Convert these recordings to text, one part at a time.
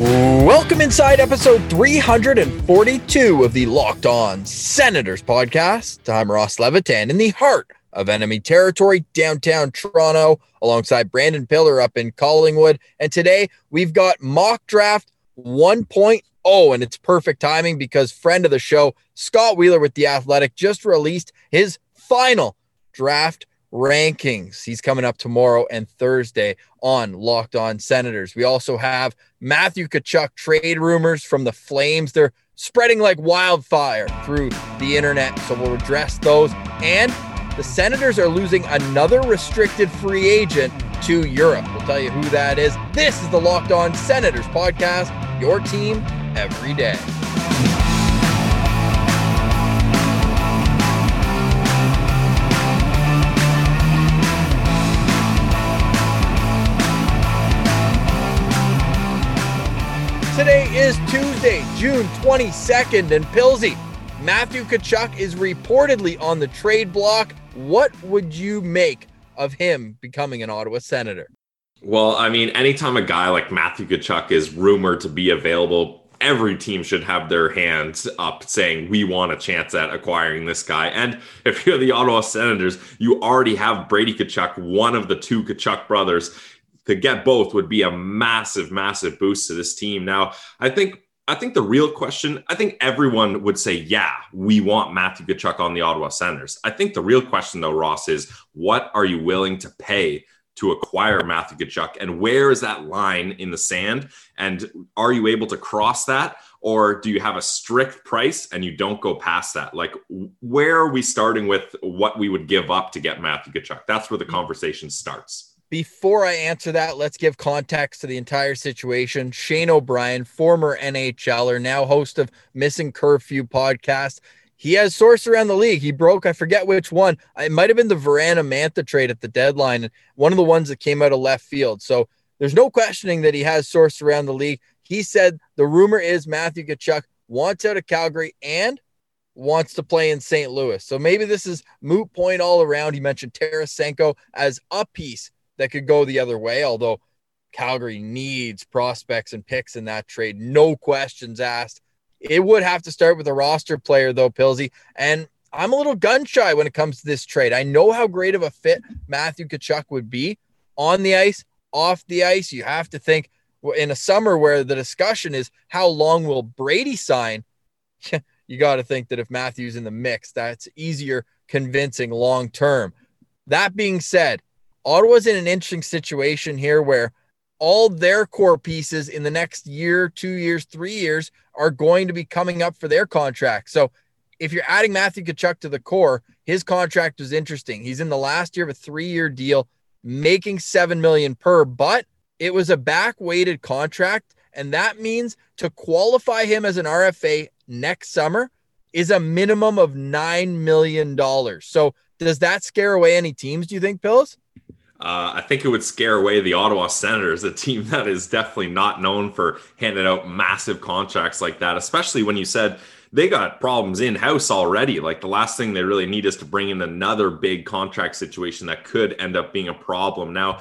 Welcome inside episode 342 of the Locked On Senators podcast. I'm Ross Levitan in the heart of enemy territory, downtown Toronto, alongside Brandon Pillar up in Collingwood. And today we've got mock draft 1.0, and it's perfect timing because friend of the show, Scott Wheeler with The Athletic, just released his final draft rankings. He's coming up tomorrow and Thursday on Locked On Senators. We also have Matthew Tkachuk trade rumors from the Flames. They're spreading like wildfire through the internet, so we'll address those. And the Senators are losing another restricted free agent to Europe. We'll tell you who that is. This is the Locked On Senators podcast, your team every day. Today is Tuesday, June 22nd, and Pilsy, Matthew Tkachuk is reportedly on the trade block. What would you make of him becoming an Ottawa Senator? Well, I mean, anytime a guy like Matthew Tkachuk is rumored to be available, every team should have their hands up saying, we want a chance at acquiring this guy. And if you're the Ottawa Senators, you already have Brady Tkachuk, one of the two Tkachuk brothers to get both would be a massive, massive boost to this team. Now, I think I think the real question, I think everyone would say, yeah, we want Matthew Tkachuk on the Ottawa Senators. I think the real question, though, Ross, is what are you willing to pay to acquire Matthew Tkachuk? And where is that line in the sand? And are you able to cross that? Or do you have a strict price and you don't go past that? Like, where are we starting with what we would give up to get Matthew Tkachuk? That's where the conversation starts. Before I answer that, let's give context to the entire situation. Shane O'Brien, former NHLer, now host of Missing Curfew podcast. He has sourced around the league. He broke, I forget which one. It might have been the Vrana Mantha trade at the deadline, one of the ones that came out of left field. So there's no questioning that he has sourced around the league. He said the rumor is Matthew Tkachuk wants out of Calgary and wants to play in St. Louis. So maybe this is moot point all around. He mentioned Tarasenko as a piece that could go the other way, although Calgary needs prospects and picks in that trade. No questions asked. It would have to start with a roster player, though, Pilsy. And I'm a little gun shy when it comes to this trade. I know how great of a fit Matthew Tkachuk would be on the ice, off the ice. You have to think in a summer where the discussion is how long will Brady sign? you got to think that if Matthew's in the mix, that's easier convincing long term. That being said, Ottawa's in an interesting situation here where all their core pieces in the next year, two years, three years are going to be coming up for their contract. So if you're adding Matthew Tkachuk to the core, his contract is interesting. He's in the last year of a three-year deal, making seven million per, but it was a back-weighted contract, and that means to qualify him as an RFA next summer is a minimum of nine million dollars. So does that scare away any teams? Do you think, Pills? Uh, I think it would scare away the Ottawa Senators, a team that is definitely not known for handing out massive contracts like that, especially when you said they got problems in house already. Like the last thing they really need is to bring in another big contract situation that could end up being a problem. Now,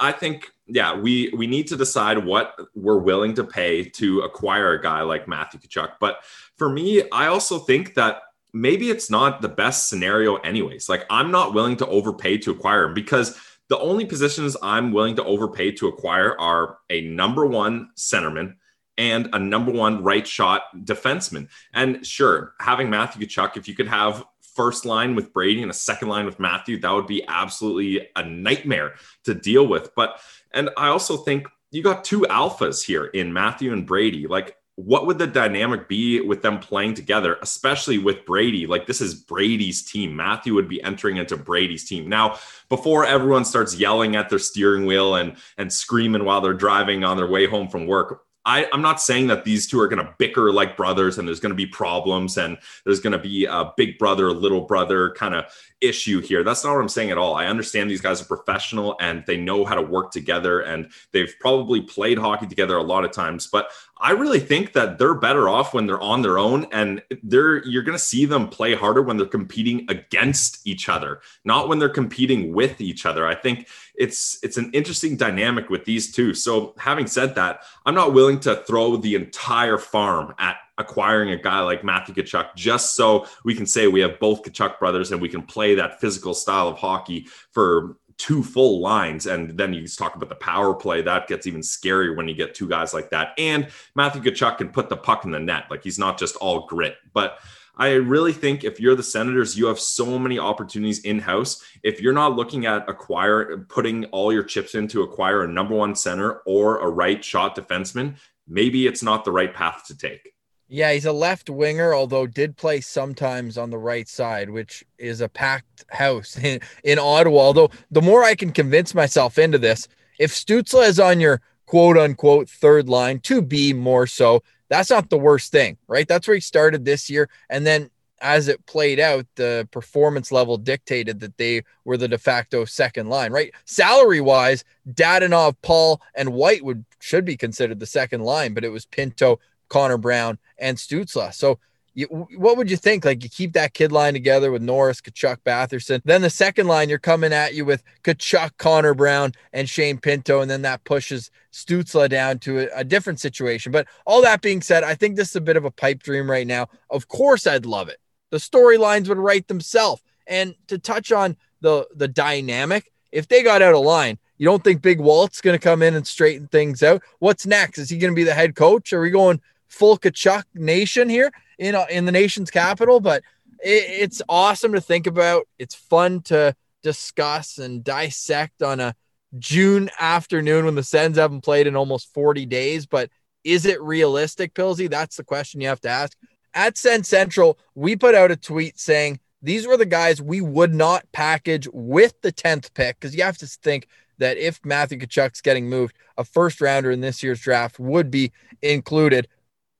I think, yeah, we we need to decide what we're willing to pay to acquire a guy like Matthew Tkachuk. But for me, I also think that maybe it's not the best scenario anyways. Like I'm not willing to overpay to acquire him because the only positions I'm willing to overpay to acquire are a number one centerman and a number one right shot defenseman. And sure, having Matthew Tkachuk, if you could have first line with Brady and a second line with Matthew, that would be absolutely a nightmare to deal with. But and I also think you got two alphas here in Matthew and Brady. Like what would the dynamic be with them playing together, especially with Brady? Like, this is Brady's team. Matthew would be entering into Brady's team. Now, before everyone starts yelling at their steering wheel and, and screaming while they're driving on their way home from work, I, am not saying that these two are going to bicker like brothers and there's going to be problems and there's going to be a big brother, little brother kind of issue here. That's not what I'm saying at all. I understand these guys are professional and they know how to work together and they've probably played hockey together a lot of times. But I really think that they're better off when they're on their own and they're you're going to see them play harder when they're competing against each other, not when they're competing with each other. I think it's it's an interesting dynamic with these two. So having said that, I'm not willing to throw the entire farm at acquiring a guy like Matthew Tkachuk just so we can say we have both Tkachuk brothers and we can play that physical style of hockey for two full lines. And then you talk about the power play. That gets even scarier when you get two guys like that. And Matthew Tkachuk can put the puck in the net. Like he's not just all grit. But I really think if you're the Senators, you have so many opportunities in house. If you're not looking at acquire, putting all your chips in to acquire a number one center or a right shot defenseman, maybe it's not the right path to take. Yeah, he's a left winger, although did play sometimes on the right side, which is a packed house in, in Ottawa. Although the more I can convince myself into this, if Stützle is on your quote unquote third line, to be more so, that's not the worst thing, right? That's where he started this year. And then as it played out, the performance level dictated that they were the de facto second line, right? Salary wise, Dadonov, Paul, and White would should be considered the second line, but it was Pinto, Connor Brown, and Stützle. So you, what would you think? Like you keep that kid line together with Norris, Tkachuk, Batherson. Then the second line, you're coming at you with Tkachuk, Connor Brown, and Shane Pinto, and then that pushes Stützle down to a, a different situation. But all that being said, I think this is a bit of a pipe dream right now. Of course, I'd love it. The storylines would write themselves. And to touch on the the dynamic, if they got out of line, you don't think Big Walt's going to come in and straighten things out? What's next? Is he going to be the head coach? Are we going full Tkachuk nation here in uh, in the nation's capital. But it, it's awesome to think about. It's fun to discuss and dissect on a June afternoon when the Sens haven't played in almost 40 days. But is it realistic, Pilsy? That's the question you have to ask. At Sens Central, we put out a tweet saying these were the guys we would not package with the 10th pick because you have to think that if Matthew Tkachuk's getting moved, a first rounder in this year's draft would be included.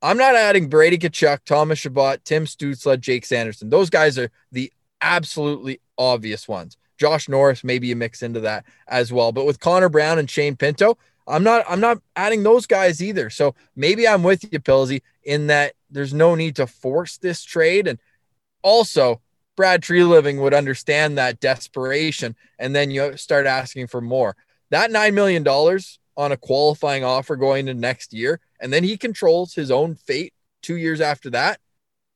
I'm not adding Brady Tkachuk, Thomas Chabot, Tim Stützle, Jake Sanderson. Those guys are the absolutely obvious ones. Josh Norris, maybe you mix into that as well. But with Connor Brown and Shane Pinto, I'm not I'm not adding those guys either. So maybe I'm with you, Pilsy, in that there's no need to force this trade. And also, Brad Treliving would understand that desperation, and then you start asking for more. That nine million dollars on a qualifying offer going to next year, and then he controls his own fate two years after that,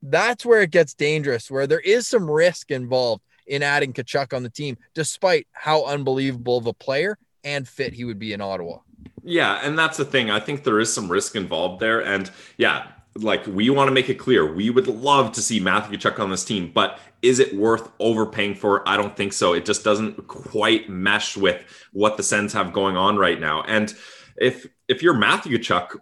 that's where it gets dangerous, where there is some risk involved in adding Tkachuk on the team, despite how unbelievable of a player and fit he would be in Ottawa. Yeah, and that's the thing. I think there is some risk involved there. And yeah, like we want to make it clear, we would love to see Matthew Tkachuk on this team, but is it worth overpaying for? I don't think so. It just doesn't quite mesh with what the Sens have going on right now. And if if you're Matthew Tkachuk,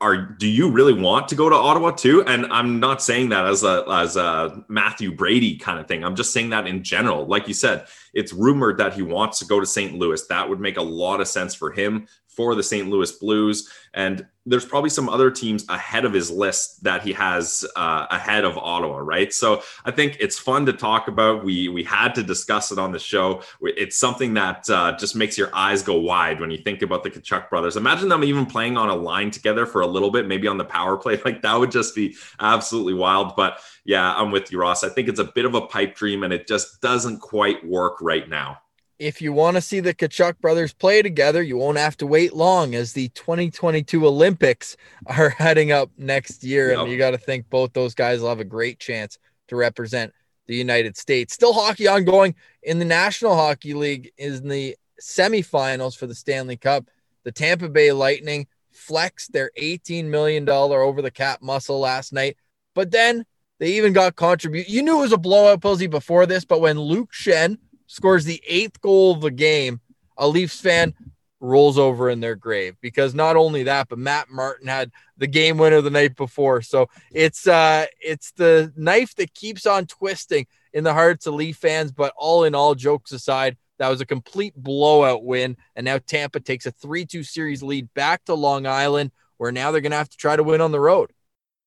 are do you really want to go to Ottawa too? And I'm not saying that as a as a Matthew Brady kind of thing. I'm just saying that in general. Like you said, it's rumored that he wants to go to St. Louis. That would make a lot of sense for him for the St. Louis Blues. And there's probably some other teams ahead of his list that he has uh, ahead of Ottawa, right? So I think it's fun to talk about. We we had to discuss it on the show. It's something that uh, just makes your eyes go wide when you think about the Tkachuk brothers. Imagine them even playing on a line together for a little bit, maybe on the power play. Like that would just be absolutely wild. But yeah, I'm with you, Ross. I think it's a bit of a pipe dream, and it just doesn't quite work right now if you want to see the Tkachuk brothers play together, you won't have to wait long as the 2022 Olympics are heading up next year. Yep. And you got to think both those guys will have a great chance to represent the United States. Still hockey ongoing in the National Hockey League is in the semifinals for the Stanley Cup. The Tampa Bay Lightning flexed their $18 million over the cap muscle last night, but then they even got contribute. You knew it was a blowout, Pilsy, before this, but when Luke Schenn scores the eighth goal of the game, a Leafs fan rolls over in their grave because not only that, but Matt Martin had the game winner the night before. So it's uh it's the knife that keeps on twisting in the hearts of Leaf fans. But all in all, jokes aside, that was a complete blowout win. And now Tampa takes a 3-2 series lead back to Long Island. where now they're going to have to try to win on the road.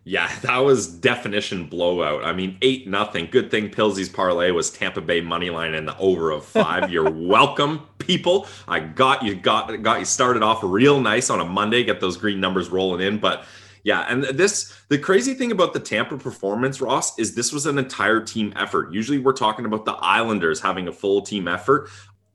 Yeah, that was definition blowout. I mean, eight nothing. Good thing Pilsey's parlay was Tampa Bay money line and the over of five. You're welcome, people. I got you got got you started off real nice on a Monday. Get those green numbers rolling in, but yeah, and this the crazy thing about the Tampa performance, Ross, is this was an entire team effort. Usually we're talking about the Islanders having a full team effort.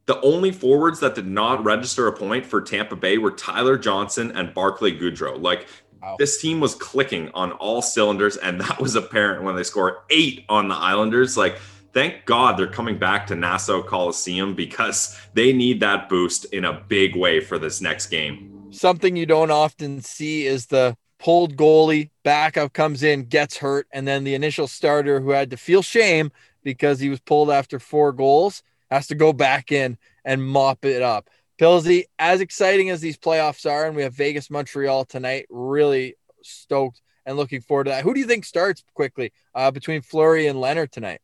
The only forwards that did not register a point for Tampa Bay were Tyler Johnson and Barclay Goodrow. Like wow. this team was clicking on all cylinders, and that was apparent when they scored eight on the Islanders. Like, thank God they're coming back to Nassau Coliseum because they need that boost in a big way for this next game. Something you don't often see is the pulled goalie, backup comes in, gets hurt, and then the initial starter who had to feel shame because he was pulled after four goals has to go back in and mop it up. Pilsy, as exciting as these playoffs are, and we have Vegas Montreal tonight, really stoked and looking forward to that. Who do you think starts quickly uh, between Fleury and Lehner tonight?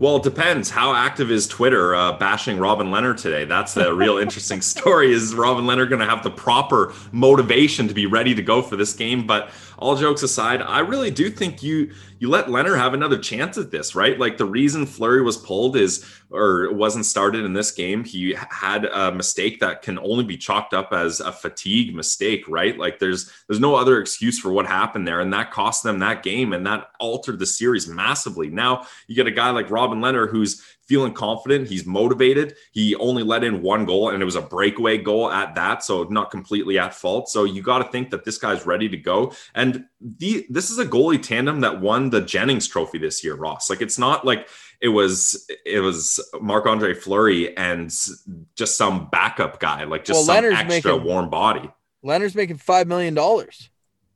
Well, it depends. How active is Twitter uh, bashing Robin Lehner today? That's the real interesting story. Is Robin Lehner going to have the proper motivation to be ready to go for this game? But all jokes aside, I really do think you you let Lehner have another chance at this, right? Like the reason Fleury was pulled is or wasn't started in this game. He had a mistake that can only be chalked up as a fatigue mistake, right? Like there's there's no other excuse for what happened there, and that cost them that game, and that altered the series massively. Now you get a guy like Robin Lehner who's feeling confident. He's motivated. He only let in one goal, and it was a breakaway goal at that, so not completely at fault. So you got to think that this guy's ready to go. And the this is a goalie tandem that won the Jennings Trophy this year, Ross. Like it's not like it was it was Marc Andre Fleury and just some backup guy, like just well, some Lehner's extra making, warm body. Lehner's making five million dollars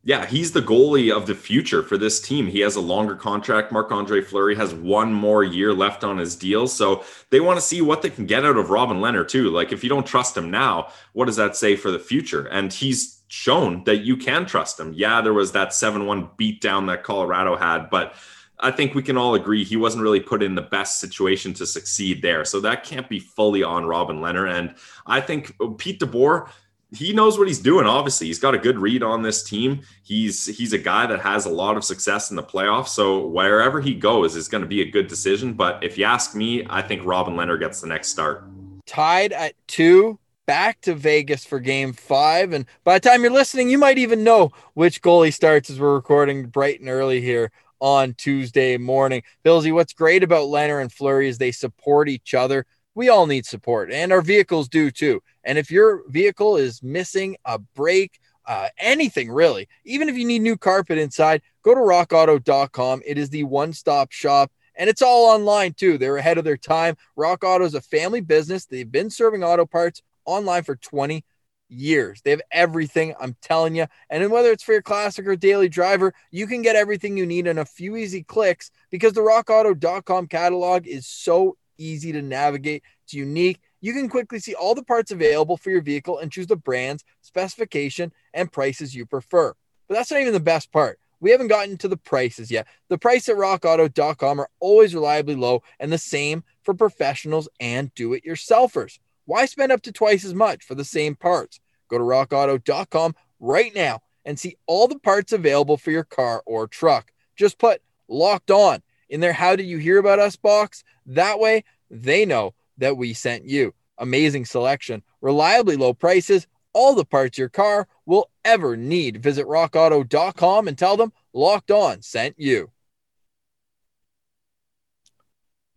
yeah, he's the goalie of the future for this team. He has a longer contract. Marc Andre Fleury has one more year left on his deal. So they want to see what they can get out of Robin Lehner, too. Like, if you don't trust him now, what does that say for the future? And he's shown that you can trust him. Yeah, there was that 7 1 beatdown that Colorado had, but I think we can all agree he wasn't really put in the best situation to succeed there. So that can't be fully on Robin Lehner. And I think Pete DeBoer he knows what he's doing. Obviously, he's got a good read on this team. He's he's a guy that has a lot of success in the playoffs. So wherever he goes is going to be a good decision. But if you ask me, I think Robin Lehner gets the next start. Tied at two, back to Vegas for Game Five, and by the time you're listening, you might even know which goalie starts as we're recording bright and early here on Tuesday morning. Billsy, what's great about Lehner and Fleury is they support each other we all need support and our vehicles do too. And if your vehicle is missing a brake, uh, anything really, even if you need new carpet inside, go to rockauto.com. It is the one stop shop and it's all online too. They're ahead of their time. Rock Auto is a family business. They've been serving auto parts online for 20 years. They have everything, I'm telling you. And then whether it's for your classic or daily driver, you can get everything you need in a few easy clicks because the rockauto.com catalog is so easy to navigate. It's unique. You can quickly see all the parts available for your vehicle and choose the brands, specification, and prices you prefer. But that's not even the best part. We haven't gotten to the prices yet. The price at rockauto.com are always reliably low and the same for professionals and do it yourselfers. Why spend up to twice as much for the same parts? Go to rockauto.com right now and see all the parts available for your car or truck. Just put locked on in their How Did You Hear About Us box. That way, they know that we sent you. Amazing selection, reliably low prices, all the parts your car will ever need. Visit rockauto.com and tell them Locked On sent you.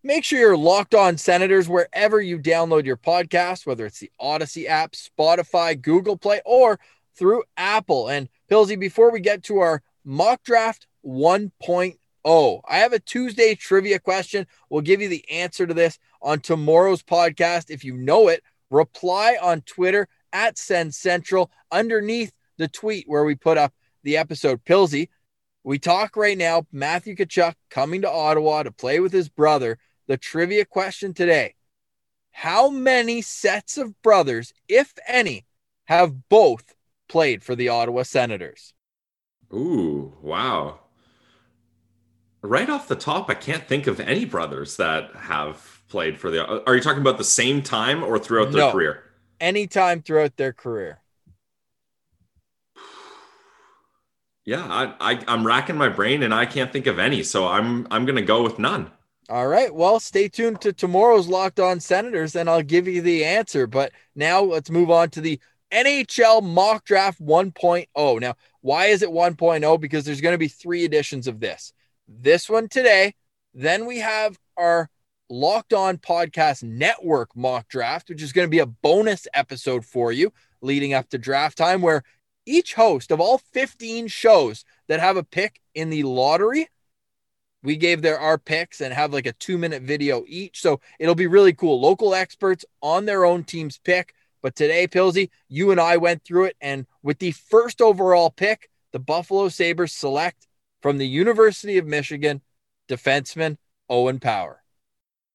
Make sure you're locked on Senators wherever you download your podcast, whether it's the Odyssey app, Spotify, Google Play, or through Apple. And Pilsy, before we get to our mock draft 1.0, Oh, I have a Tuesday trivia question. We'll give you the answer to this on tomorrow's podcast. If you know it, reply on Twitter at Sens Central underneath the tweet where we put up the episode. Pilsy, we talk right now. Matthew Tkachuk coming to Ottawa to play with his brother. The trivia question today How many sets of brothers, if any, have both played for the Ottawa Senators? Ooh, wow right off the top, I can't think of any brothers that have played for the. Are you talking about the same time or throughout their no, career? Anytime throughout their career. Yeah, I, I I'm racking my brain and I can't think of any, so I'm I'm gonna go with none. All right. Well, stay tuned to tomorrow's Locked On Senators, and I'll give you the answer. But now let's move on to the NHL Mock Draft 1.0. Now, why is it 1.0? Because there's going to be three editions of this. This one today. Then we have our Locked On Podcast Network mock draft, which is going to be a bonus episode for you leading up to draft time, where each host of all 15 shows that have a pick in the lottery we gave their our picks and have like a two minute video each. So it'll be really cool. Local experts on their own team's pick. But today, Pilsy, you and I went through it. And with the first overall pick, the Buffalo Sabres select from the University of Michigan defenseman Owen Power.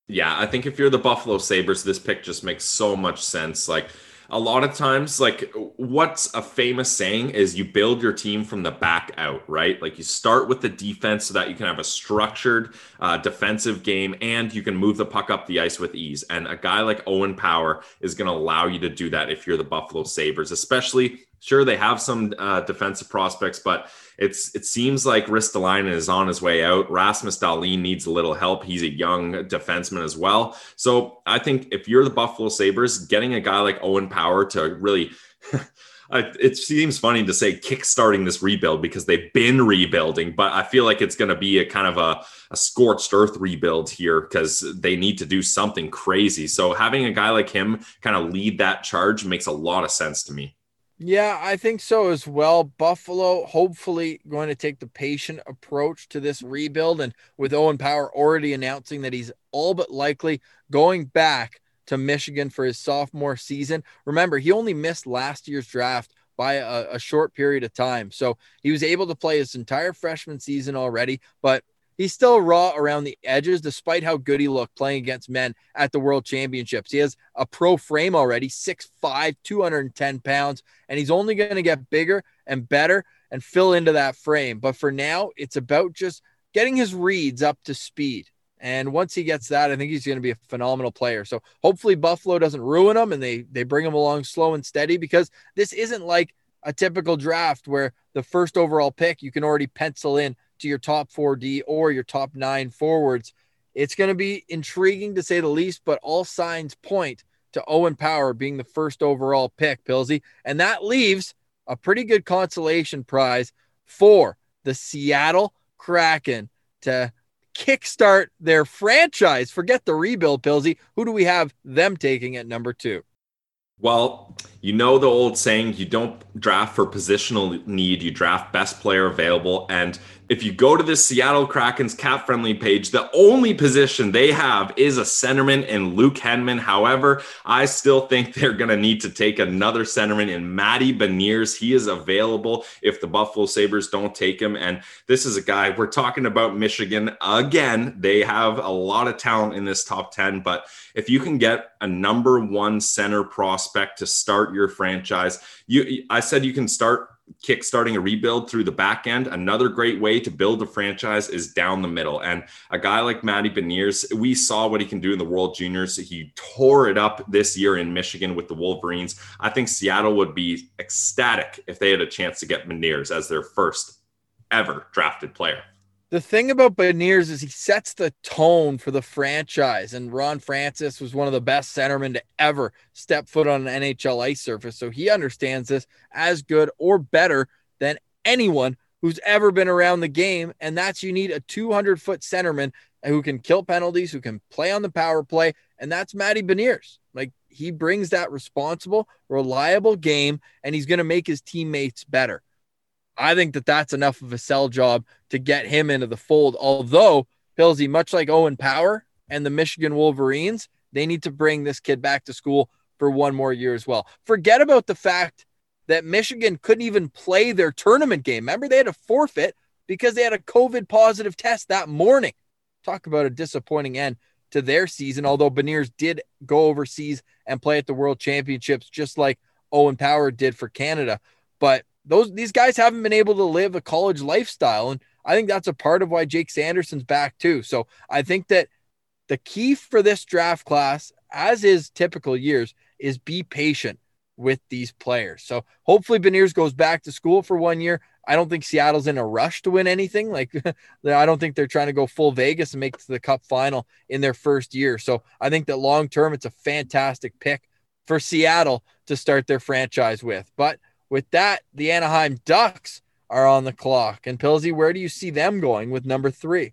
Yeah, I think if you're the Buffalo Sabres, this pick just makes so much sense. Like, a lot of times like what's a famous saying is you build your team from the back out right like you start with the defense so that you can have a structured uh, defensive game and you can move the puck up the ice with ease and a guy like owen power is going to allow you to do that if you're the buffalo sabres especially sure they have some uh, defensive prospects but it's it seems like Ristolainen is on his way out. Rasmus Dahlin needs a little help. He's a young defenseman as well. So I think if you're the Buffalo Sabres, getting a guy like Owen Power to really it seems funny to say kickstarting this rebuild because they've been rebuilding, but I feel like it's going to be a kind of a, a scorched earth rebuild here because they need to do something crazy. So having a guy like him kind of lead that charge makes a lot of sense to me. Yeah, I think so as well. Buffalo hopefully going to take the patient approach to this rebuild. And with Owen Power already announcing that he's all but likely going back to Michigan for his sophomore season. Remember, he only missed last year's draft by a, a short period of time. So he was able to play his entire freshman season already, but He's still raw around the edges, despite how good he looked playing against men at the World Championships. He has a pro frame already, 6'5, 210 pounds, and he's only going to get bigger and better and fill into that frame. But for now, it's about just getting his reads up to speed. And once he gets that, I think he's going to be a phenomenal player. So hopefully Buffalo doesn't ruin him and they they bring him along slow and steady because this isn't like a typical draft where the first overall pick you can already pencil in to your top 4D or your top 9 forwards. It's going to be intriguing to say the least, but all signs point to Owen Power being the first overall pick, Pilsy. And that leaves a pretty good consolation prize for the Seattle Kraken to kickstart their franchise. Forget the rebuild, Pilsy. Who do we have them taking at number two? Well, you know the old saying, you don't draft for positional need, you draft best player available. And if you go to the Seattle Kraken's cap friendly page, the only position they have is a centerman in Luke Henman. However, I still think they're going to need to take another centerman in Matty Beniers. He is available if the Buffalo Sabres don't take him. And this is a guy we're talking about Michigan again. They have a lot of talent in this top 10, but if you can get a number one center prospect to start your franchise, you I said you can start kickstarting a rebuild through the back end. Another great way to build a franchise is down the middle. And a guy like Matty Beniers, we saw what he can do in the World Juniors. He tore it up this year in Michigan with the Wolverines. I think Seattle would be ecstatic if they had a chance to get Beniers as their first ever drafted player. The thing about Beniers is he sets the tone for the franchise, and Ron Francis was one of the best centermen to ever step foot on an NHL ice surface. So he understands this as good or better than anyone who's ever been around the game. And that's you need a 200 foot centerman who can kill penalties, who can play on the power play. And that's Matty Beniers. Like he brings that responsible, reliable game, and he's going to make his teammates better. I think that that's enough of a sell job to get him into the fold. Although, Pilsy, much like Owen Power and the Michigan Wolverines, they need to bring this kid back to school for one more year as well. Forget about the fact that Michigan couldn't even play their tournament game. Remember, they had a forfeit because they had a COVID positive test that morning. Talk about a disappointing end to their season, although Beniers did go overseas and play at the World Championships, just like Owen Power did for Canada. But those these guys haven't been able to live a college lifestyle and I think that's a part of why Jake Sanderson's back too. So I think that the key for this draft class as is typical years is be patient with these players. So hopefully Beniers goes back to school for one year. I don't think Seattle's in a rush to win anything. Like, I don't think they're trying to go full Vegas and make the Cup final in their first year. So I think that long term, it's a fantastic pick for Seattle to start their franchise with. But with that, the Anaheim Ducks are on the clock. And Pilsy, where do you see them going with number three?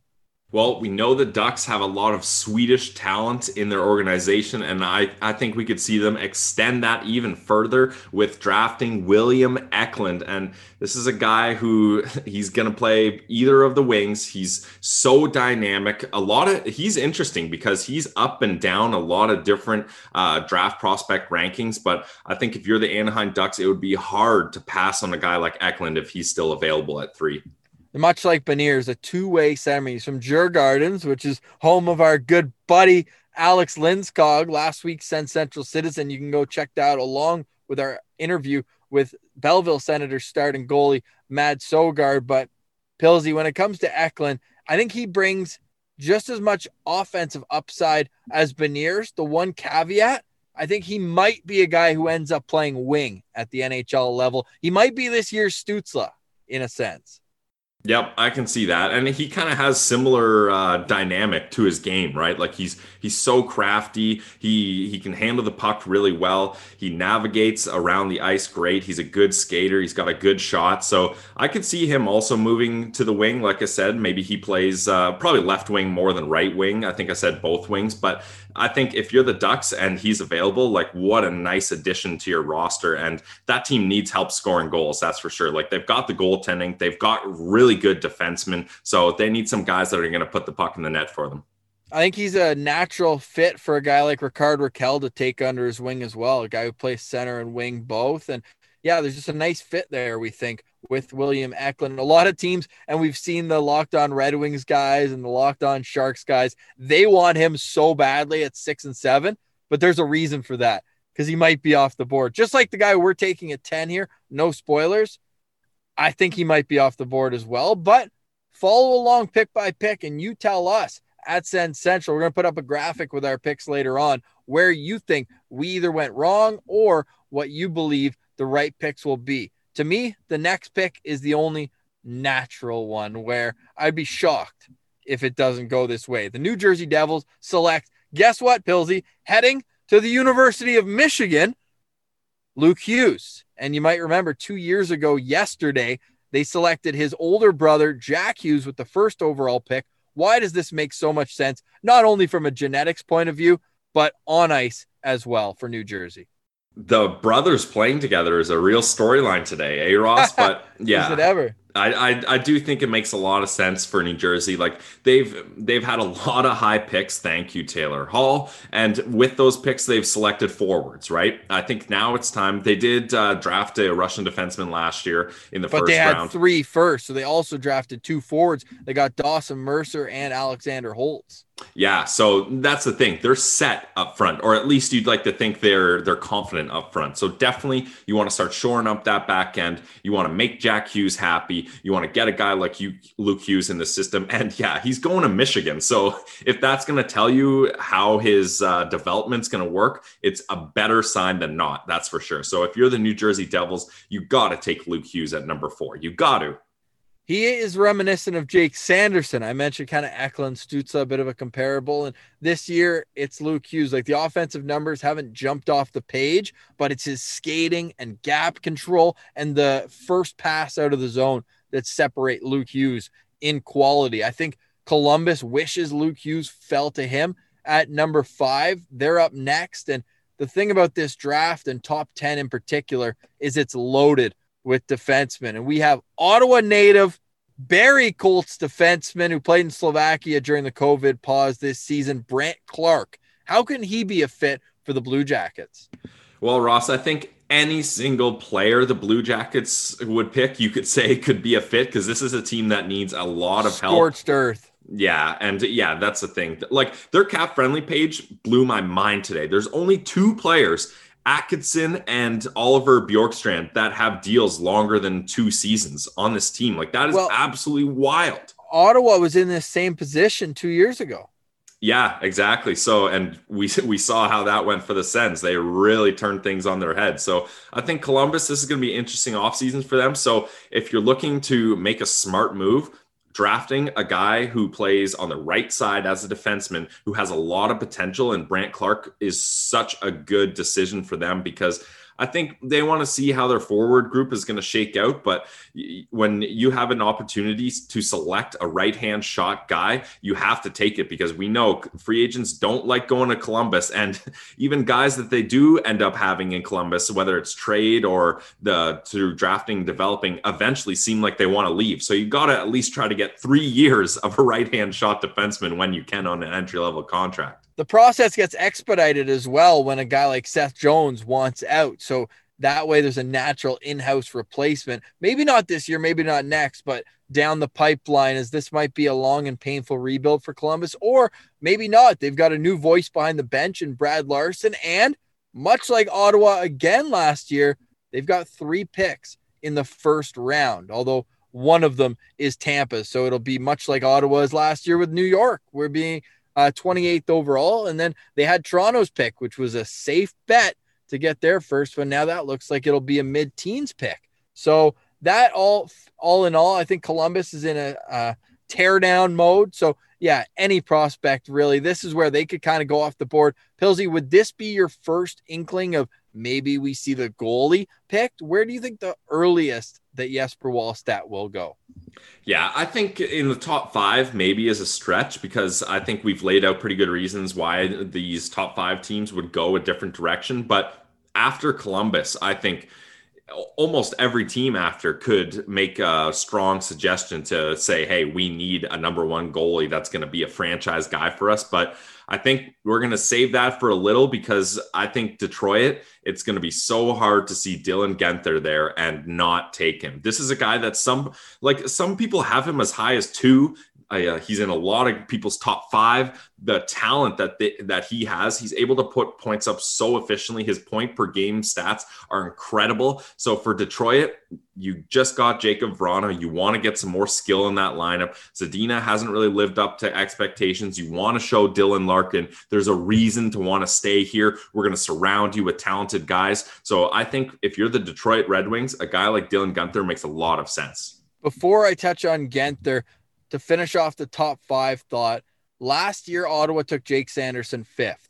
Well, we know the Ducks have a lot of Swedish talent in their organization, and I, I think we could see them extend that even further with drafting William Eklund. And this is a guy who he's going to play either of the wings. He's so dynamic. A lot of he's interesting because he's up and down a lot of different uh, draft prospect rankings. But I think if you're the Anaheim Ducks, it would be hard to pass on a guy like Eklund if he's still available at three much like Beniers, a two-way. He's from Djurgårdens, which is home of our good buddy Alex Lindskog, last week's Sens Central Citizen. You can go check that out along with our interview with Belleville Senators starting goalie Mads Sogaard. But Pilsy, when it comes to Eklund, I think he brings just as much offensive upside as Beniers. The one caveat, I think he might be a guy who ends up playing wing at the NHL level. He might be this year's Stützle in a sense. Yep, I can see that, and he kind of has similar uh, dynamic to his game, right? Like he's he's so crafty. He he can handle the puck really well. He navigates around the ice great. He's a good skater. He's got a good shot. So I could see him also moving to the wing. Like I said, maybe he plays uh, probably left wing more than right wing. I think I said both wings, but I think if you're the Ducks and he's available, like what a nice addition to your roster. And that team needs help scoring goals. That's for sure. Like they've got the goaltending, they've got really good defensemen. So they need some guys that are going to put the puck in the net for them. I think he's a natural fit for a guy like Rickard Rakell to take under his wing as well, a guy who plays center and wing both. And yeah, there's just a nice fit there, we think, with William Eklund. A lot of teams, and we've seen the locked on Red Wings guys and the locked on Sharks guys, they want him so badly at six and seven, but there's a reason for that because he might be off the board. Just like the guy we're taking at 10 here, no spoilers. I think he might be off the board as well, but follow along pick by pick and you tell us at Sens Central. We're going to put up a graphic with our picks later on where you think we either went wrong or what you believe the right picks will be. To me, the next pick is the only natural one where I'd be shocked if it doesn't go this way. The New Jersey Devils select, guess what, Pilsy? Heading to the University of Michigan, Luke Hughes. And you might remember two years ago, yesterday, they selected his older brother, Jack Hughes, with the first overall pick. Why does this make so much sense? Not only from a genetics point of view, but on ice as well for New Jersey the brothers playing together is a real storyline today, eh, Ross? But yeah, is it ever? I, I, I do think it makes a lot of sense for New Jersey. Like they've they've had a lot of high picks. Thank you, Taylor Hall. And with those picks, they've selected forwards. Right. I think now it's time. They did uh, draft a Russian defenseman last year in the but first they had round. three first, so they also drafted two forwards. They got Dawson Mercer and Alexander Holtz. Yeah, so that's the thing. They're set up front, or at least you'd like to think they're they're confident up front. So definitely you want to start shoring up that back end. You want to make Jack Hughes happy. You want to get a guy like you, Luke Hughes, in the system. And yeah, he's going to Michigan. So if that's going to tell you how his uh, development's going to work, it's a better sign than not. That's for sure. So if you're the New Jersey Devils, you got to take Luke Hughes at number four. You got to. He is reminiscent of Jake Sanderson. I mentioned kind of Eklund Stützle, a bit of a comparable. And this year it's Luke Hughes. Like the offensive numbers haven't jumped off the page, but it's his skating and gap control and the first pass out of the zone that separate Luke Hughes in quality. I think Columbus wishes Luke Hughes fell to him at number five. They're up next. And the thing about this draft and top 10 in particular is it's loaded with defensemen. And we have Ottawa native Barrie Colts defenseman who played in Slovakia during the COVID pause this season, Brandt Clarke. How can he be a fit for the Blue Jackets? Well, Ross, I think any single player the Blue Jackets would pick, you could say could be a fit because this is a team that needs a lot of help. Scorched earth. Yeah, and yeah, that's the thing. Like their cap friendly page blew my mind today. There's only two players Atkinson and Oliver Bjorkstrand that have deals longer than two seasons on this team. Like that is well, absolutely wild. Ottawa was in this same position two years ago. Yeah, exactly. So, and we we saw how that went for the Sens. They really turned things on their head. So, I think Columbus, this is going to be interesting off seasons for them. So, if you're looking to make a smart move, drafting a guy who plays on the right side as a defenseman who has a lot of potential and Brandt Clarke is such a good decision for them because I think they want to see how their forward group is going to shake out. But when you have an opportunity to select a right hand shot guy, you have to take it because we know free agents don't like going to Columbus. And even guys that they do end up having in Columbus, whether it's trade or the through drafting, developing, eventually seem like they want to leave. So you got to at least try to get three years of a right hand shot defenseman when you can on an entry level contract the process gets expedited as well when a guy like Seth Jones wants out. So that way there's a natural in-house replacement. Maybe not this year, maybe not next, but down the pipeline as this might be a long and painful rebuild for Columbus or maybe not. They've got a new voice behind the bench in Brad Larsen and much like Ottawa again last year, they've got 3 picks in the first round. Although one of them is Tampa, so it'll be much like Ottawa's last year with New York. We're being uh, 28th overall. And then they had Toronto's pick, which was a safe bet to get their first one. Now that looks like it'll be a mid teens pick. So that all, all in all, I think Columbus is in a, a tear down mode. So yeah, any prospect really, this is where they could kind of go off the board. Pilsy, would this be your first inkling of maybe we see the goalie picked? Where do you think the earliest that Jesper Wallstedt will go? Yeah, I think in the top five maybe is a stretch because I think we've laid out pretty good reasons why these top five teams would go a different direction. But after Columbus, I think almost every team after could make a strong suggestion to say, hey, we need a number one goalie that's going to be a franchise guy for us. But I think we're going to save that for a little because I think Detroit, it's going to be so hard to see Dylan Guenther there and not take him. This is a guy that some like some people have him as high as two. Uh, he's in a lot of people's top five. The talent that they, that he has, he's able to put points up so efficiently. His point per game stats are incredible. So for Detroit, you just got Jakub Vrana. You want to get some more skill in that lineup. Zadina hasn't really lived up to expectations. You want to show Dylan Larkin there's a reason to want to stay here. We're going to surround you with talented guys. So I think if you're the Detroit Red Wings, a guy like Dylan Guenther makes a lot of sense. Before I touch on Guenther, to finish off the top five thought, last year Ottawa took Jake Sanderson fifth.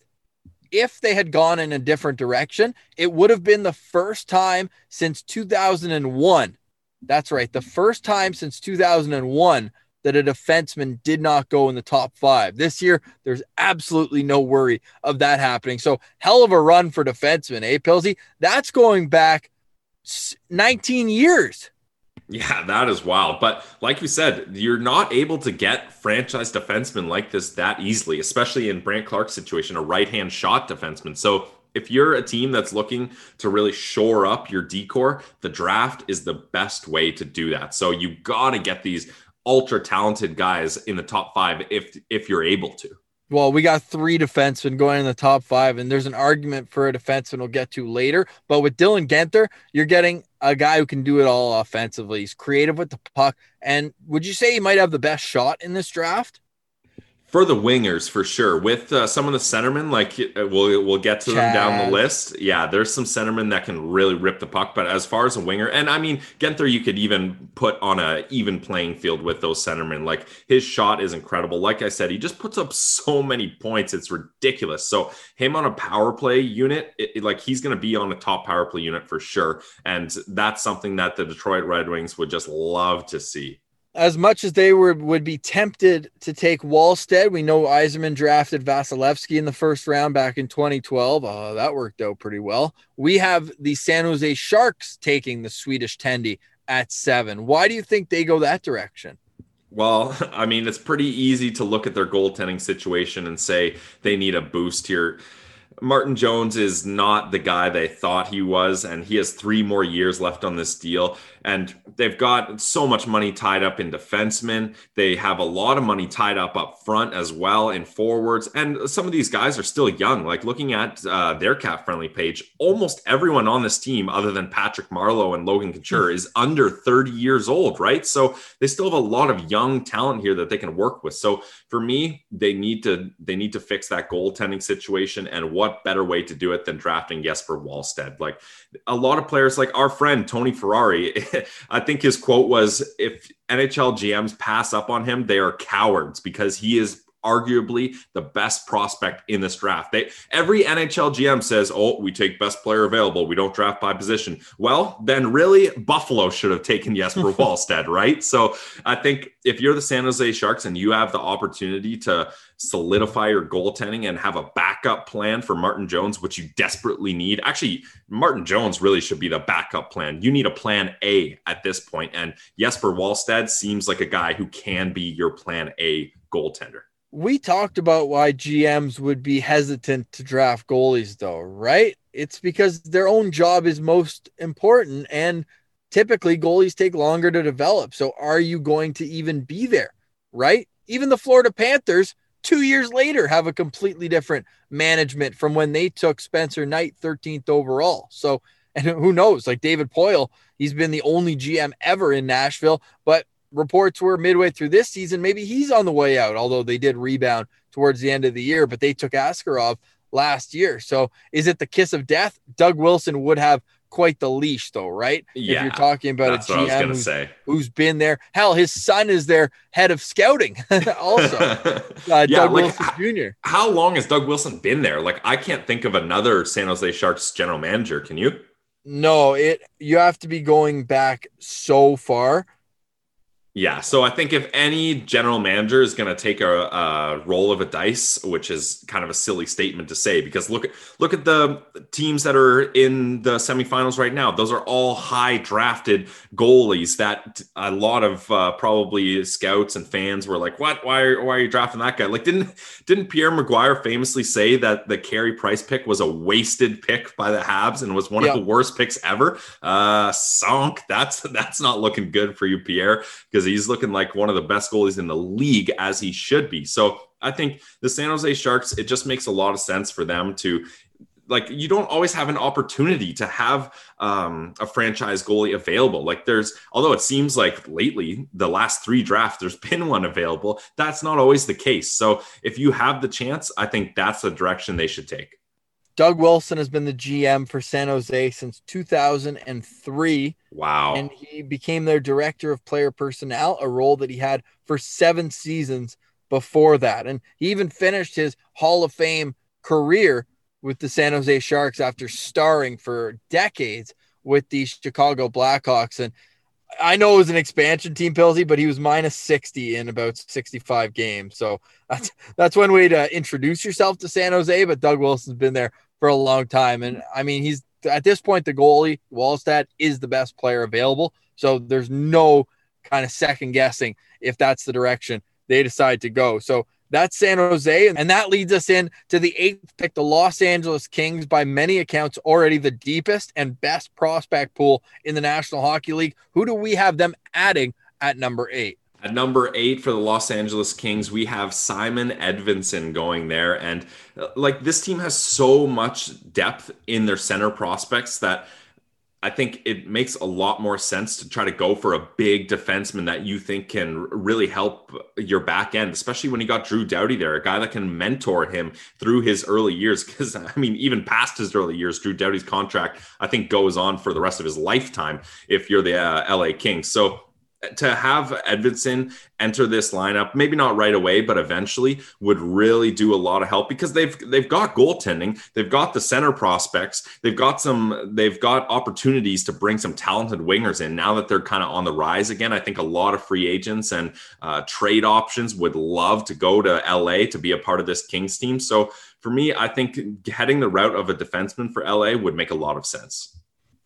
If they had gone in a different direction, it would have been the first time since 2001. That's right, the first time since 2001 that a defenseman did not go in the top five. This year, there's absolutely no worry of that happening. So, hell of a run for defensemen, eh, Pilsy? That's going back 19 years. Yeah, that is wild. But like you said, you're not able to get franchise defensemen like this that easily, especially in Brandt Clarke's situation, a right hand shot defenseman. So if you're a team that's looking to really shore up your decor, the draft is the best way to do that. So you got to get these ultra talented guys in the top five if if you're able to. Well, we got three defensemen going in the top five, and there's an argument for a defenseman we'll get to later. But with Dylan Guenther, you're getting a guy who can do it all offensively. He's creative with the puck. And would you say he might have the best shot in this draft? For the wingers for sure. With uh, some of the centermen like uh, we'll we'll get to Chad. them down the list. Yeah there's some centermen that can really rip the puck but as far as a winger and i mean Guenther, you could even put on a even playing field with those centermen. Like his shot is incredible. Like i said he just puts up so many points it's ridiculous. So him on a power play unit it, it, like he's going to be on a top power play unit for sure and that's something that the detroit red wings would just love to see as much as they were would be tempted to take Wallstedt, we know Yzerman drafted Vasilevskiy in the first round back in 2012. Uh, that worked out pretty well. We have the San Jose Sharks taking the Swedish Tendy at seven. Why do you think they go that direction? Well, I mean, it's pretty easy to look at their goaltending situation and say they need a boost here Martin Jones is not the guy they thought he was, and he has three more years left on this deal. And they've got so much money tied up in defensemen. They have a lot of money tied up up front as well in forwards. And some of these guys are still young. Like looking at uh, their cap friendly page, almost everyone on this team, other than Patrick Marleau and Logan Couture, is under 30 years old, right? So they still have a lot of young talent here that they can work with. So for me, they need to they need to fix that goaltending situation. And what better way to do it than drafting Jesper Wallstedt? Like a lot of players, like our friend Tony Ferrari, I think his quote was, "If NHL GMs pass up on him, they are cowards because he is arguably the best prospect in this draft. They every NHL GM says, "Oh, we take best player available. We don't draft by position." Well, then really Buffalo should have taken Jesper Wallstedt, right? So, I think if you're the San Jose Sharks and you have the opportunity to solidify your goaltending and have a backup plan for Martin Jones, which you desperately need. Actually, Martin Jones really should be the backup plan. You need a plan A at this point, and Jesper Wallstedt seems like a guy who can be your plan A goaltender we talked about why GMs would be hesitant to draft goalies, though, right? It's because their own job is most important. And typically, goalies take longer to develop. So, are you going to even be there, right? Even the Florida Panthers, two years later, have a completely different management from when they took Spencer Knight 13th overall. So, and who knows, like David Poile, he's been the only GM ever in Nashville, but reports were midway through this season, maybe he's on the way out, although they did rebound towards the end of the year, but they took Askarov last year. So is it the kiss of death? Doug Wilson would have quite the leash though, right? Yeah. If you're talking about a GM who's, who's been there. Hell, his son is their head of scouting also. uh, yeah, Doug like, Wilson Jr. How long has Doug Wilson been there? Like I can't think of another San Jose Sharks general manager. Can you? No, it you have to be going back so far. Yeah, so I think if any general manager is going to take a, a, roll of a dice, which is kind of a silly statement to say, because look at look at the teams that are in the semifinals right now. Those are all high drafted goalies that a lot of uh, probably scouts and fans were like, "What? Why? Are, why are you drafting that guy?" Like, didn't didn't Pierre McGuire famously say that the Carey Price pick was a wasted pick by the Habs and was one yep. of the worst picks ever? Uh, sunk. That's that's not looking good for you, Pierre, because he's looking like one of the best goalies in the league as he should be. So I think the San Jose Sharks, it just makes a lot of sense for them to like you don't always have an opportunity to have um, a franchise goalie available. Like there's, although it seems like lately the last three drafts there's been one available. That's not always the case. So if you have the chance, I think that's the direction they should take. Doug Wilson has been the GM for San Jose since 2003. Wow. And he became their director of player personnel, a role that he had for seven seasons before that. And he even finished his Hall of Fame career with the San Jose Sharks after starring for decades with the Chicago Blackhawks. And I know it was an expansion team, Pilsy, but he was minus 60 in about 65 games. So that's that's one way to introduce yourself to San Jose. But Doug Wilson's been there for a long time. And I mean, he's at this point, the goalie, Wallstedt, is the best player available. So there's no kind of second guessing if that's the direction they decide to go. So that's San Jose. And that leads us in to the eighth pick, the Los Angeles Kings, by many accounts, already the deepest and best prospect pool in the National Hockey League. Who do we have them adding at number eight? At number eight for the Los Angeles Kings, we have Simon Edvinsson going there. And uh, like this team has so much depth in their center prospects that I think it makes a lot more sense to try to go for a big defenseman that you think can really help your back end, especially when you got Drew Doughty there, a guy that can mentor him through his early years. Because, I mean, even past his early years, Drew Doughty's contract, I think, goes on for the rest of his lifetime if you're the uh, LA Kings. So, to have Edvinsson enter this lineup, maybe not right away, but eventually would really do a lot of help because they've they've got goaltending, they've got the center prospects, they've got some they've got opportunities to bring some talented wingers in now that they're kind of on the rise again. I think a lot of free agents and uh, trade options would love to go to LA to be a part of this Kings team. So for me, I think heading the route of a defenseman for LA would make a lot of sense.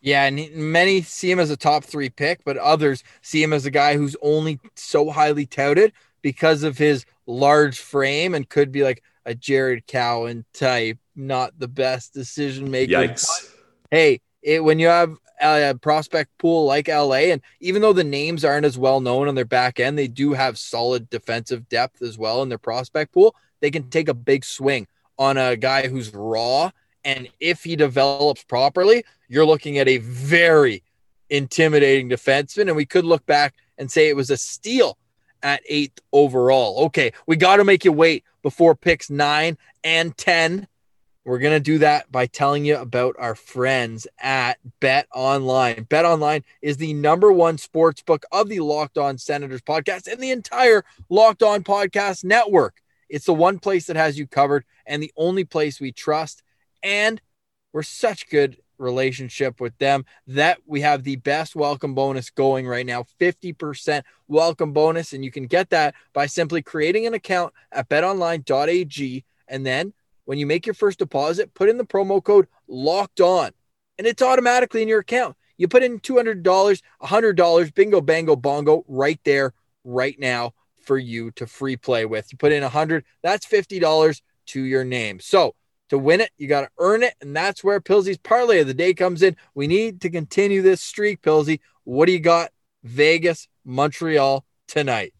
Yeah, and many see him as a top three pick, but others see him as a guy who's only so highly touted because of his large frame and could be like a Jared Cowen type not the best decision maker. Yikes. Hey, it, when you have a prospect pool like LA, and even though the names aren't as well known on their back end, they do have solid defensive depth as well in their prospect pool. They can take a big swing on a guy who's raw. And if he develops properly, you're looking at a very intimidating defenseman. And we could look back and say it was a steal at eighth overall. Okay, we got to make you wait before picks nine and 10 we're going to do that by telling you about our friends at Bet Online. Bet Online is the number one sports book of the Locked On Senators podcast and the entire Locked On podcast network. It's the one place that has you covered and the only place we trust. And we're such good relationship with them that we have the best welcome bonus going right now 50% welcome bonus and you can get that by simply creating an account at betonline.ag and then when you make your first deposit, put in the promo code locked on and it's automatically in your account. You put in $200, $100, bingo, bango, bongo right there, right now for you to free play with. You put in 100, that's $50 to your name. So to win it, you got to earn it. And that's where Pilsy's parlay of the day comes in. We need to continue this streak, Pilsy. What do you got? Vegas, Montreal tonight.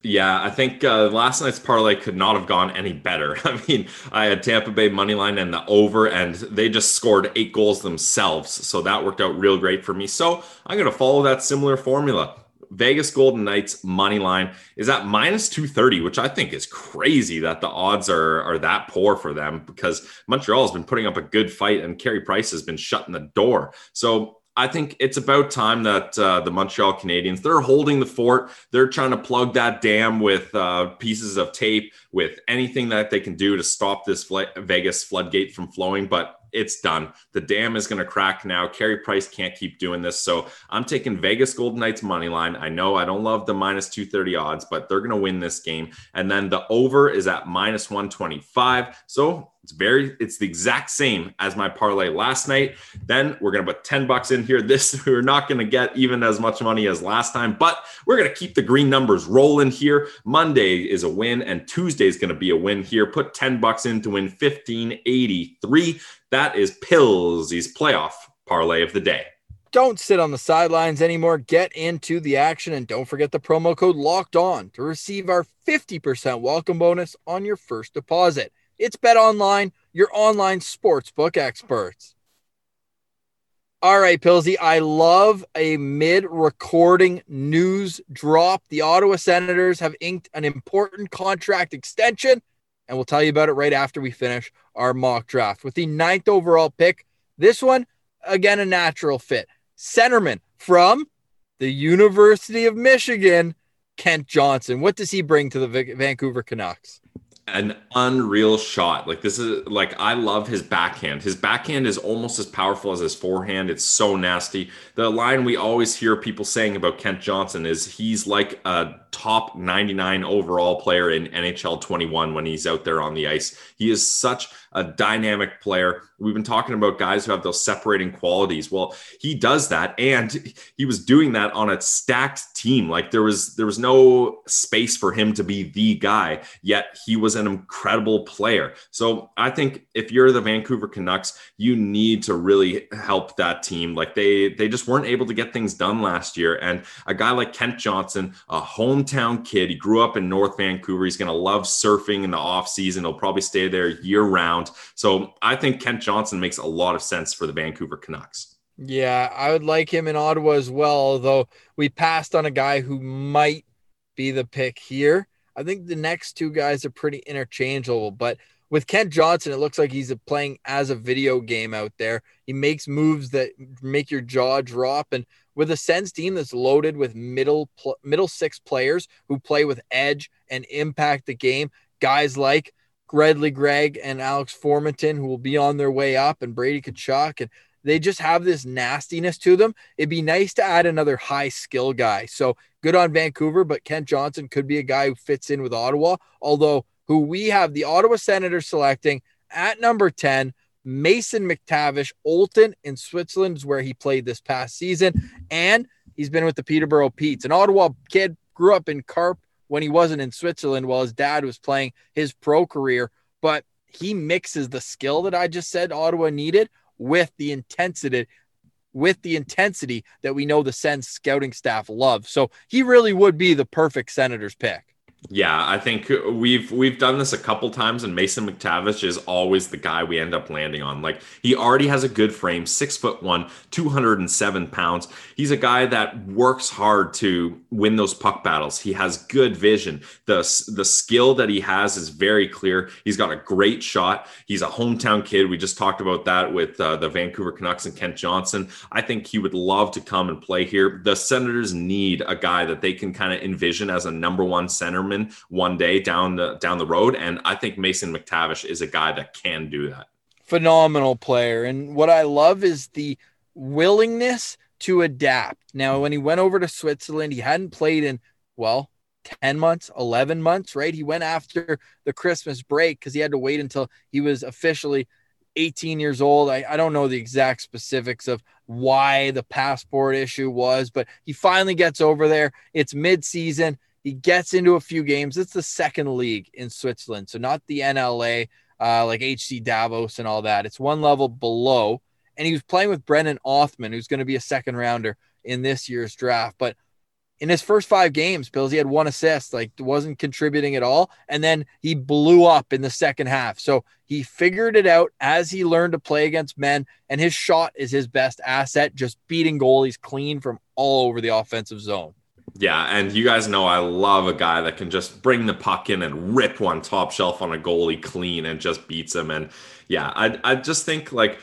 Yeah, I think uh, last night's parlay could not have gone any better. I mean, I had Tampa Bay money line and the over, and they just scored eight goals themselves. So that worked out real great for me. So I'm going to follow that similar formula. Vegas Golden Knights money line is at minus 230, which I think is crazy that the odds are, are that poor for them because Montreal has been putting up a good fight and Carey Price has been shutting the door. So I think it's about time that uh, the Montreal Canadiens they're holding the fort. They're trying to plug that dam with uh, pieces of tape, with anything that they can do to stop this Vegas floodgate from flowing. But it's done. The dam is going to crack now. Carey Price can't keep doing this. So I'm taking Vegas Golden Knights money line. I know I don't love the minus 230 odds, but they're going to win this game. And then the over is at minus 125. So it's very, it's the exact same as my parlay last night. Then we're going to put 10 bucks in here. This, we're not going to get even as much money as last time, but we're going to keep the green numbers rolling here. Monday is a win and Tuesday is going to be a win here. Put 10 bucks in to win 1583. That is Pillsy's playoff parlay of the day. Don't sit on the sidelines anymore. Get into the action and don't forget the promo code locked on to receive our 50% welcome bonus on your first deposit. It's Bet Online, your online sportsbook experts. All right, Pillsy, I love a mid recording news drop. The Ottawa Senators have inked an important contract extension and we'll tell you about it right after we finish our mock draft. With the ninth overall pick, this one, again, a natural fit. Centerman from the University of Michigan, Kent Johnson. What does he bring to the Vancouver Canucks? an unreal shot. Like this is like I love his backhand. His backhand is almost as powerful as his forehand. It's so nasty. The line we always hear people saying about Kent Johnson is he's like a top 99 overall player in NHL 21 when he's out there on the ice. He is such a dynamic player. We've been talking about guys who have those separating qualities. Well, he does that and he was doing that on a stacked team. Like there was there was no space for him to be the guy, yet he was an incredible player. So, I think if you're the Vancouver Canucks, you need to really help that team. Like they they just weren't able to get things done last year and a guy like Kent Johnson, a hometown kid, he grew up in North Vancouver. He's going to love surfing in the off season. He'll probably stay there year round. So I think Kent Johnson makes a lot of sense for the Vancouver Canucks. Yeah, I would like him in Ottawa as well, although we passed on a guy who might be the pick here. I think the next two guys are pretty interchangeable, but with Kent Johnson, it looks like he's playing as a video game out there. He makes moves that make your jaw drop. And with a Sens team that's loaded with middle middle six players who play with edge and impact the game, guys like Gredley Greig and Alex Formenton, who will be on their way up, and Brady Tkachuk, and they just have this nastiness to them. It'd be nice to add another high skill guy. So good on Vancouver, but Kent Johnson could be a guy who fits in with Ottawa. Although who we have the Ottawa Senators selecting at number 10, Mason McTavish, Olten in Switzerland is where he played this past season. And he's been with the Peterborough Petes, an Ottawa kid, grew up in Carp when he wasn't in Switzerland while his dad was playing his pro career. But he mixes the skill that I just said Ottawa needed with the intensity with the intensity that we know the Sens scouting staff love. So he really would be the perfect Senators pick. Yeah, I think we've we've done this a couple times, and Mason McTavish is always the guy we end up landing on. Like he already has a good frame, six foot one, two hundred and seven pounds. He's a guy that works hard to win those puck battles. He has good vision. the The skill that he has is very clear. He's got a great shot. He's a hometown kid. We just talked about that with uh, the Vancouver Canucks and Kent Johnson. I think he would love to come and play here. The Senators need a guy that they can kind of envision as a number one one day down the down the road. And I think Mason McTavish is a guy that can do that. Phenomenal player. And what I love is the willingness to adapt. Now, when he went over to Switzerland, he hadn't played in, well, 10 months, 11 months, right? He went after the Christmas break because he had to wait until he was officially 18 years old. I, I don't know the exact specifics of why the passport issue was, but he finally gets over there. It's mid season. He gets into a few games. It's the second league in Switzerland, so not the NLA uh, like HC Davos and all that. It's one level below. And he was playing with Brennan Othman, who's going to be a second rounder in this year's draft. But in his first five games, Bills, he had one assist, like wasn't contributing at all. And then he blew up in the second half. So he figured it out as he learned to play against men. And his shot is his best asset, just beating goalies clean from all over the offensive zone. Yeah, and you guys know I love a guy that can just bring the puck in and rip one top shelf on a goalie clean and just beats him. And yeah, I I just think like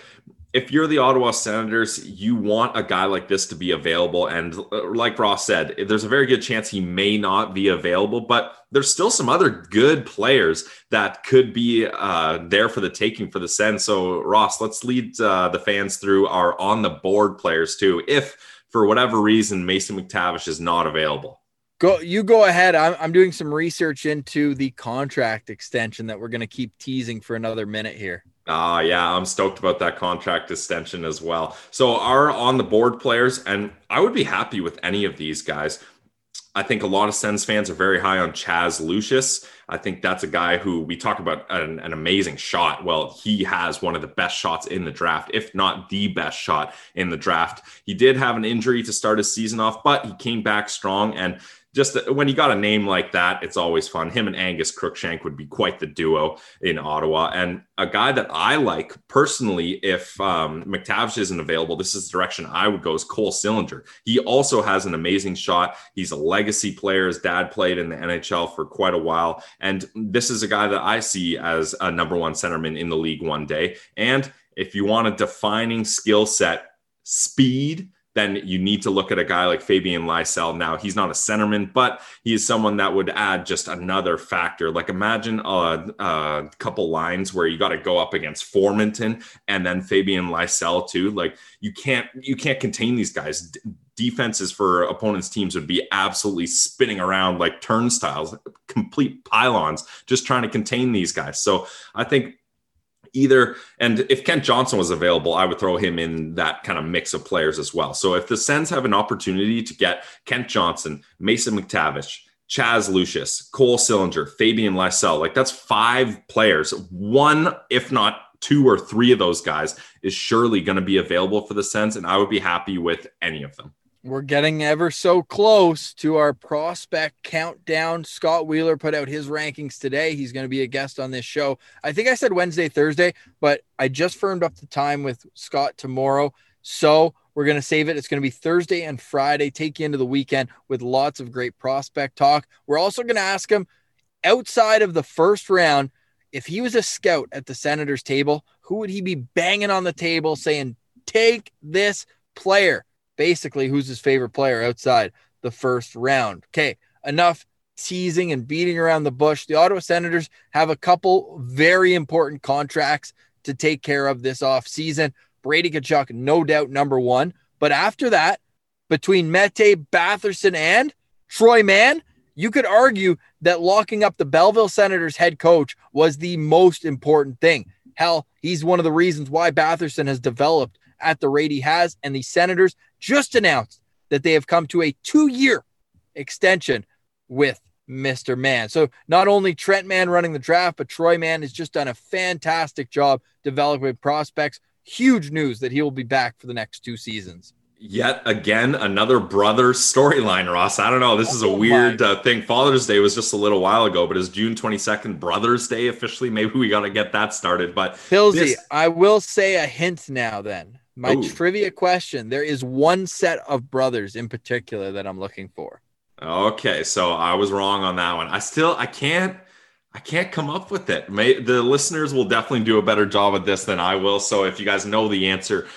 if you're the Ottawa Senators, you want a guy like this to be available. And uh, like Ross said, there's a very good chance he may not be available, but there's still some other good players that could be uh, there for the taking for the Sens. So Ross, let's lead uh, the fans through our on the board players too. If for whatever reason, Mason McTavish is not available. Go, you go ahead. I'm, I'm doing some research into the contract extension that we're going to keep teasing for another minute here. Ah, uh, yeah, I'm stoked about that contract extension as well. So, our on the board players, and I would be happy with any of these guys. I think a lot of Sens fans are very high on Chaz Lucius. I think that's a guy who we talk about an, an, amazing shot. Well, he has one of the best shots in the draft, if not the best shot in the draft. He did have an injury to start his season off, but he came back strong. And just when you got a name like that, it's always fun. Him and Angus Crookshank would be quite the duo in Ottawa. And a guy that I like personally, if um, McTavish isn't available, this is the direction I would go is Cole Sillinger. He also has an amazing shot. He's a legacy player. His dad played in the NHL for quite a while. And this is a guy that I see as a number one centerman in the league one day. And if you want a defining skill set, speed, then you need to look at a guy like Fabian Lysell. Now, he's not a centerman, but he is someone that would add just another factor. Like imagine a, a couple lines where you got to go up against Formenton and then Fabian Lysell too. Like you can't you can't contain these guys. D- defenses for opponents' teams would be absolutely spinning around like turnstiles, complete pylons, just trying to contain these guys. So I think either. And if Kent Johnson was available, I would throw him in that kind of mix of players as well. So if the Sens have an opportunity to get Kent Johnson, Mason McTavish, Chaz Lucius, Cole Sillinger, Fabian Lysell, like that's five players. One, if not two or three of those guys, is surely going to be available for the Sens, and I would be happy with any of them. We're getting ever so close to our prospect countdown. Scott Wheeler put out his rankings today. He's going to be a guest on this show. I think I said Wednesday, Thursday, but I just firmed up the time with Scott tomorrow. So we're going to save it. It's going to be Thursday and Friday. Take you into the weekend with lots of great prospect talk. We're also going to ask him outside of the first round if he was a scout at the Senators table, who would he be banging on the table saying, take this player? Basically who's his favorite player outside the first round. Okay, enough teasing and beating around the bush. The Ottawa Senators have a couple very important contracts to take care of this offseason. Brady Tkachuk, no doubt, number one. But after that, between Mete, Batherson, and Troy Mann, you could argue that locking up the Belleville Senators head coach was the most important thing. Hell, he's one of the reasons why Batherson has developed at the rate he has. And the Senators just announced that they have come to a two year extension with Mr. Mann. So not only Trent Mann running the draft, but Troy Mann has just done a fantastic job developing prospects. Huge news that he will be back for the next two seasons. Yet again, another brother storyline, Ross. I don't know. This is a Oh weird uh, thing. Father's Day was just a little while ago, but is June 22nd Brothers Day officially? Maybe we got to get that started. But Pilsy, This- I will say a hint now then. My Ooh. trivia question there is one set of brothers in particular that I'm looking for. Okay, so I was wrong on that one. I still I can't I can't come up with it. May, the listeners will definitely do a better job at this than I will. So if you guys know the answer,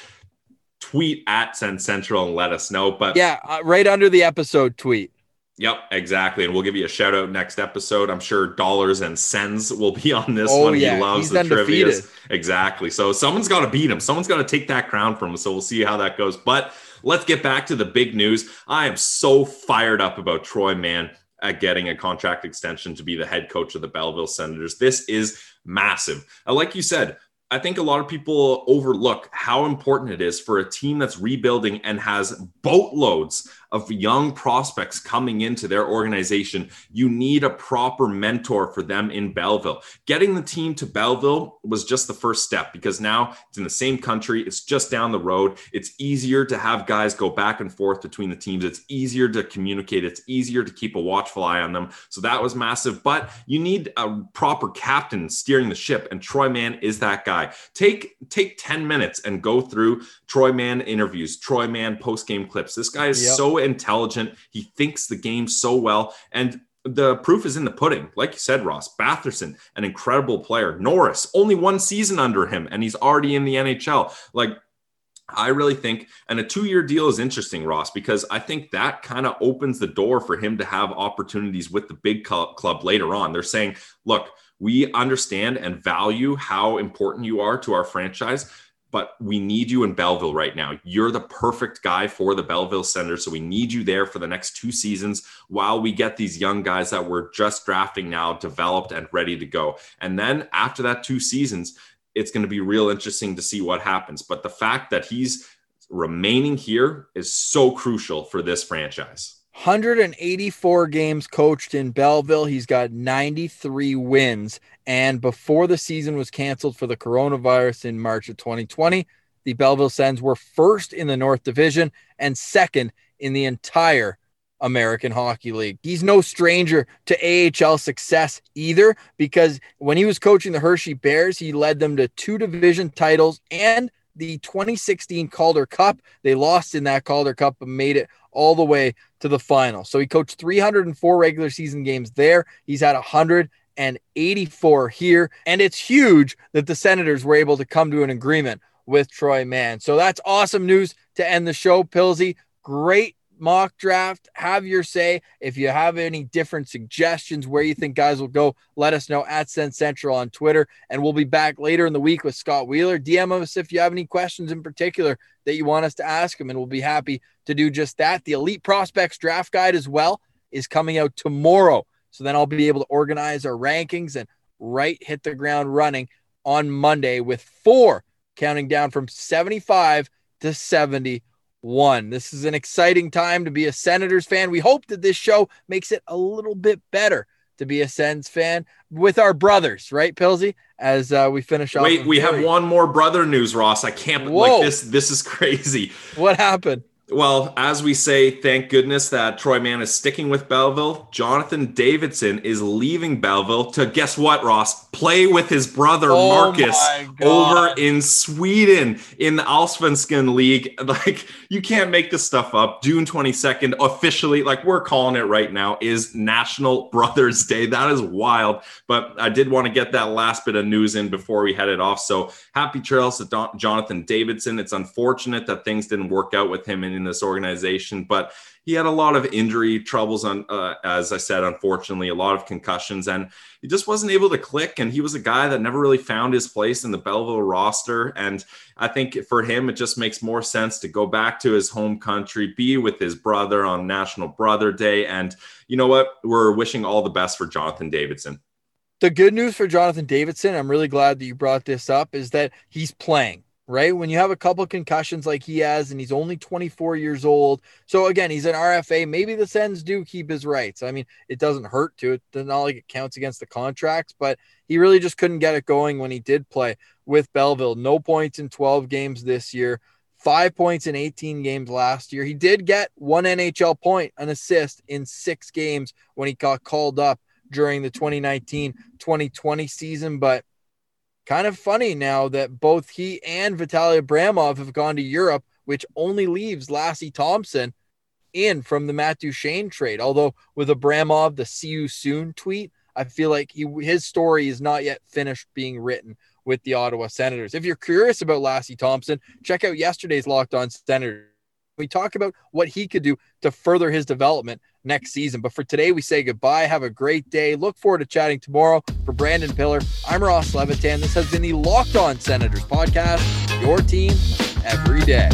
tweet at Sens Central and let us know. But Yeah, uh, right under the episode tweet. Yep, exactly. And we'll give you a shout out next episode. I'm sure dollars and cents will be on this Oh, one. yeah, he loves he's the trivia. Exactly. So someone's got to beat him. Someone's got to take that crown from him. So we'll see how that goes. But let's get back to the big news. I am so fired up about Troy Mann at getting a contract extension to be the head coach of the Belleville Senators. This is massive. Uh, Like you said, I think a lot of people overlook how important it is for a team that's rebuilding and has boatloads of young prospects coming into their organization. You need a proper mentor for them in Belleville. Getting the team to Belleville was just the first step because now it's in the same country, it's just down the road. It's easier to have guys go back and forth between the teams. It's easier to communicate, it's easier to keep a watchful eye on them. So that was massive, but you need a proper captain steering the ship and Troy Mann is that guy. Take take 10 minutes and go through Troy Mann interviews, Troy Mann post-game clips. This guy is Yep. so intelligent. He thinks the game so well and the proof is in the pudding. Like you said, Ross, Batherson, an incredible player. Norris, only one season under him, and he's already in the NHL. Like, I really think, and a two year deal is interesting, Ross, because I think that kind of opens the door for him to have opportunities with the big club later on. They're saying, look, we understand and value how important you are to our franchise, but we need you in Belleville right now. You're the perfect guy for the Belleville Center. So we need you there for the next two seasons while we get these young guys that we're just drafting now developed and ready to go. And then after that two seasons, it's going to be real interesting to see what happens. But the fact that he's remaining here is so crucial for this franchise. 184 games coached in Belleville. He's got 93 wins. And before the season was canceled for the coronavirus in March of 2020, the Belleville Sens were first in the North Division and second in the entire American Hockey League. He's no stranger to AHL success either, because when he was coaching the Hershey Bears, he led them to two division titles and the 2016 Calder Cup. They lost in that Calder Cup, but made it all the way to the final. So he coached 304 regular season games there. He's had 184 here. And it's huge that the Senators were able to come to an agreement with Troy Mann. So that's awesome news to end the show, Pilsy. Great mock draft. Have your say. If you have any different suggestions where you think guys will go, let us know at Sens Central on Twitter. And we'll be back later in the week with Scott Wheeler. DM us if you have any questions in particular that you want us to ask him, and we'll be happy to do just that. The Elite Prospects Draft Guide as well is coming out tomorrow. So then I'll be able to organize our rankings and right hit the ground running on Monday with four counting down from 75 to 71. This is an exciting time to be a Senators fan. We hope that this show makes it a little bit better to be a Sens fan with our brothers, right, Pilsy? As uh, we finish off. Wait, we have one more brother news, Ross. I can't Whoa. like this. This is crazy. What happened? Well, as we say, thank goodness that Troy Mann is sticking with Belleville. Jonathan Davidsson is leaving Belleville to guess what, Ross? Play with his brother Oh Marcus over in Sweden in the Allsvenskan League. Like, you can't make this stuff up. June 22nd, officially, like we're calling it right now, is National Brothers Day. That is wild. But I did want to get that last bit of news in before we headed off. So happy trails to Don- Jonathan Davidsson. It's unfortunate that things didn't work out with him in, in this organization, but he had a lot of injury troubles on, uh, as I said, unfortunately, a lot of concussions, and he just wasn't able to click. And he was a guy that never really found his place in the Belleville roster. And I think for him, it just makes more sense to go back to his home country, be with his brother on National Brother Day. And you know what? We're wishing all the best for Jonathan Davidsson. The good news for Jonathan Davidsson, I'm really glad that you brought this up, is that he's playing. Right? When you have a couple concussions like he has, and he's only 24 years old. So again, he's an RFA. Maybe the Sens do keep his rights. I mean, it doesn't hurt to. It. It's not like it counts against the contracts, but he really just couldn't get it going when he did play with Belleville. No points in 12 games this year. Five points in 18 games last year. He did get one NHL point, an assist in six games when he got called up during the 2019 2020 season. But kind of funny now that both he and Vitaly Abramov have gone to Europe, which only leaves Lassi Thomson in from the Matt Duchene trade. Although with Abramov, the see you soon tweet, I feel like he, his story is not yet finished being written with the Ottawa Senators. If you're curious about Lassi Thomson, check out yesterday's Locked On Senators. We talk about what he could do to further his development next season. But for today, we say goodbye. Have a great day. Look forward to chatting tomorrow. For Brandon Pillar, I'm Ross Levitan. This has been the Locked On Senators podcast, your team every day.